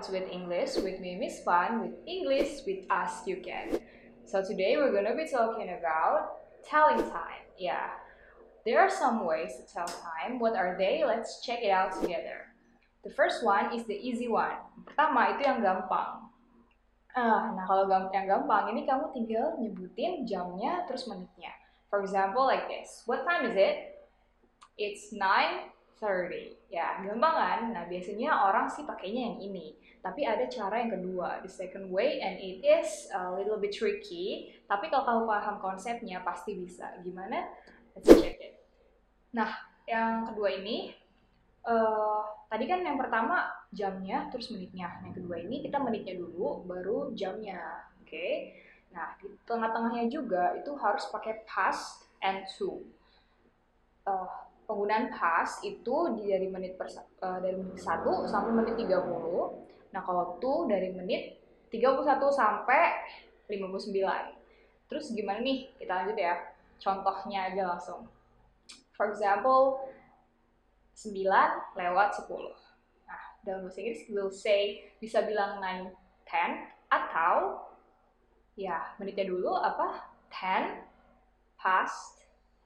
Fans with English with me, Miss Fun, with English with us you can. So today we're gonna be talking about telling time. Yeah, there are some ways to tell time. What are they? Let's check it out together. The first one is the easy one. Pertama itu yang gampang. Ah, nah kalau yang gampang ini kamu tinggal nyebutin jamnya terus menitnya. For example like this. What time is it? It's 9.30. Ya, gampang kan? Nah, biasanya orang sih pakainya yang ini. Tapi ada cara yang kedua, the second way, and it is a little bit tricky. Tapi kalau kamu paham konsepnya, pasti bisa. Gimana? Let's check it. Nah, yang kedua ini, uh, tadi kan yang pertama jamnya, terus menitnya. Yang kedua ini kita menitnya dulu, baru jamnya. Oke? Okay? Nah, di tengah-tengahnya juga itu harus pakai past and to. Uh, penggunaan past itu dari menit per, uh, dari menit 1 sampai menit 30. Nah, kalau to dari menit 31 sampai 59. Terus gimana nih? Kita lanjut ya. Contohnya aja langsung. For example, 9 lewat 10. Nah, dalam bahasa Inggris we'll say bisa bilang 9 10 atau ya menitnya dulu apa 10 past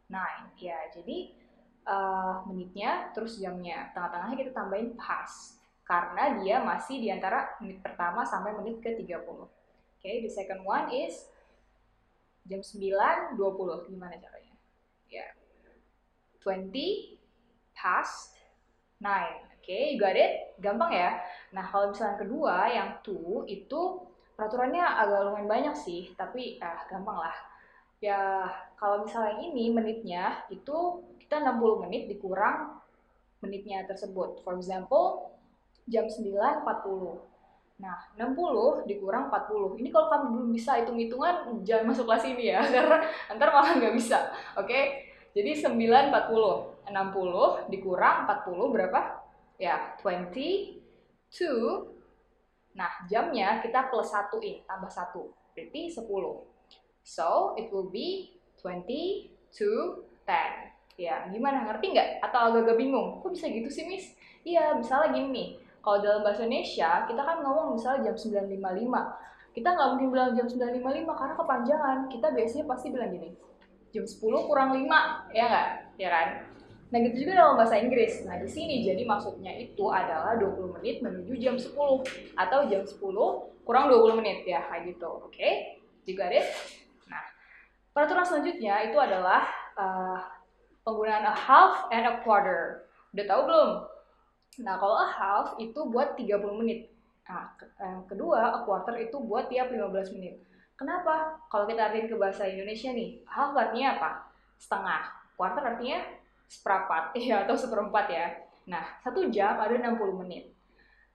9 ya jadi uh, menitnya terus jamnya. Tengah-tengahnya kita tambahin past karena dia masih di antara menit pertama sampai menit ke-30. Oke, okay, the second one is jam 9.20. Gimana caranya? Ya. Yeah. 20 past 9. Oke, okay, you got it? Gampang ya? Nah, kalau misalnya kedua, yang to, itu peraturannya agak lumayan banyak sih, tapi ah, gampang lah. Ya, kalau misalnya ini menitnya, itu kita 60 menit dikurang menitnya tersebut. For example, jam 9.40. Nah, 60 dikurang 40. Ini kalau kamu belum bisa hitung-hitungan, jangan masuk kelas ini ya, karena ntar malah nggak bisa. Oke, okay? jadi 9.40. 60 dikurang 40 berapa? Ya, 22. Nah, jamnya kita plus 1 in, tambah 1. Berarti 10. So, it will be 20 to 10. Ya, gimana? Ngerti nggak? Atau agak-agak bingung? Kok bisa gitu sih, Miss? Iya, misalnya gini nih. Kalau dalam bahasa Indonesia, kita kan ngomong misalnya jam 9.55. Kita nggak mungkin bilang jam 9.55 karena kepanjangan. Kita biasanya pasti bilang gini, jam 10 kurang 5, ya nggak? Ya kan? Nah, gitu juga dalam bahasa Inggris. Nah, di sini jadi maksudnya itu adalah 20 menit menuju jam 10 atau jam 10 kurang 20 menit ya, kayak gitu. Oke? Okay? You got it? Peraturan selanjutnya itu adalah uh, penggunaan a half and a quarter. Udah tahu belum? Nah, kalau a half itu buat 30 menit. Nah, yang kedua, a quarter itu buat tiap 15 menit. Kenapa? Kalau kita artikan ke bahasa Indonesia nih, half artinya apa? Setengah. Quarter artinya seperempat, ya atau seperempat ya. Nah, satu jam ada 60 menit.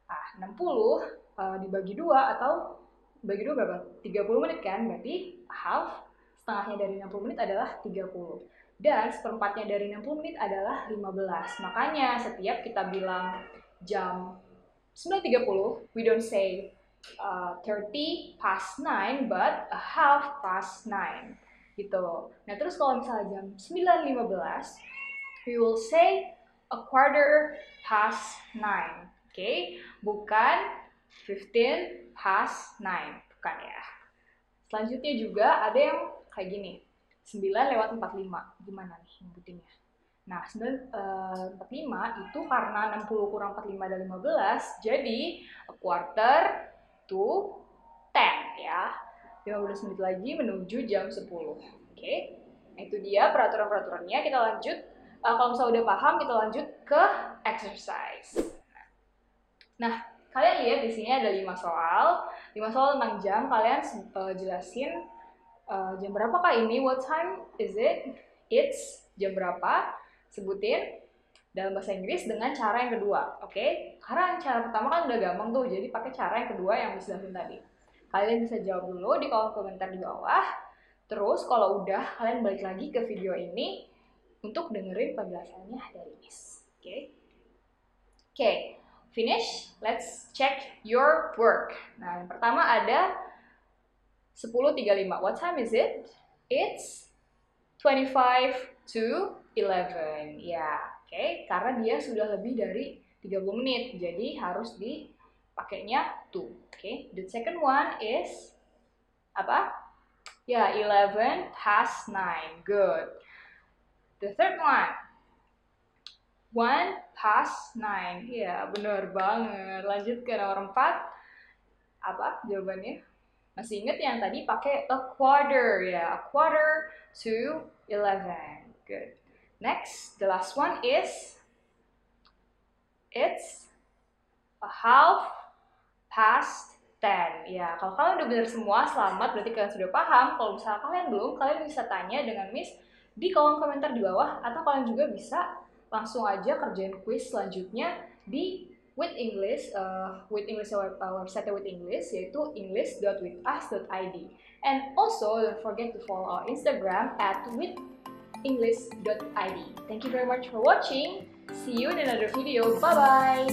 Nah, 60 uh, dibagi dua atau bagi dua berapa? 30 menit kan? Berarti half setengahnya dari 60 menit adalah 30 dan seperempatnya dari 60 menit adalah 15. Makanya setiap kita bilang jam 9.30, we don't say uh, 30 past 9, but a half past 9. Gitu. Nah terus kalau misalnya jam 9.15, we will say a quarter past 9. Oke, okay? bukan 15 past 9. Bukan ya. Selanjutnya juga ada yang kayak gini 9 lewat 45. Gimana nih nyebutinnya? Nah, 9, uh, 45 itu karena 60 kurang 45 dari 15, jadi a quarter to 10 ya. 15 menit lagi menuju jam 10. Oke, okay? nah, itu dia peraturan-peraturannya. Kita lanjut. Uh, kalau misalnya udah paham, kita lanjut ke exercise. Nah, kalian lihat di sini ada 5 soal. 5 soal tentang jam. Kalian uh, jelasin uh, jam berapa kak ini? What time is it? It's jam berapa? Sebutin dalam bahasa Inggris dengan cara yang kedua, oke? Okay? Karena cara pertama kan udah gampang tuh, jadi pakai cara yang kedua yang dijelasin tadi. Kalian bisa jawab dulu di kolom komentar di bawah. Terus kalau udah, kalian balik lagi ke video ini untuk dengerin penjelasannya dari Miss. Oke? Okay? Oke, okay, finish. Let's check your work. Nah, yang pertama ada 10.35. What time is it? It's 25 to 11. Ya, oke. Okay. Karena dia sudah lebih dari 30 menit. Jadi harus di pakainya to. Oke, okay? the second one is apa? Ya, yeah, 11 past 9. Good. The third one, one past nine. Ya, benar banget. Lanjut ke nomor empat. Apa jawabannya? Masih ingat yang tadi pakai a quarter ya, a quarter to eleven. Good. Next, the last one is it's a half past ten. Ya, kalau kalian udah benar semua, selamat. Berarti kalian sudah paham. Kalau misalnya kalian belum, kalian bisa tanya dengan Miss di kolom komentar di bawah atau kalian juga bisa langsung aja kerjain quiz selanjutnya di with English uh, with English our, our website with English yaitu english.withus.id and also don't forget to follow our Instagram at withenglish.id thank you very much for watching. See you in another video. Bye bye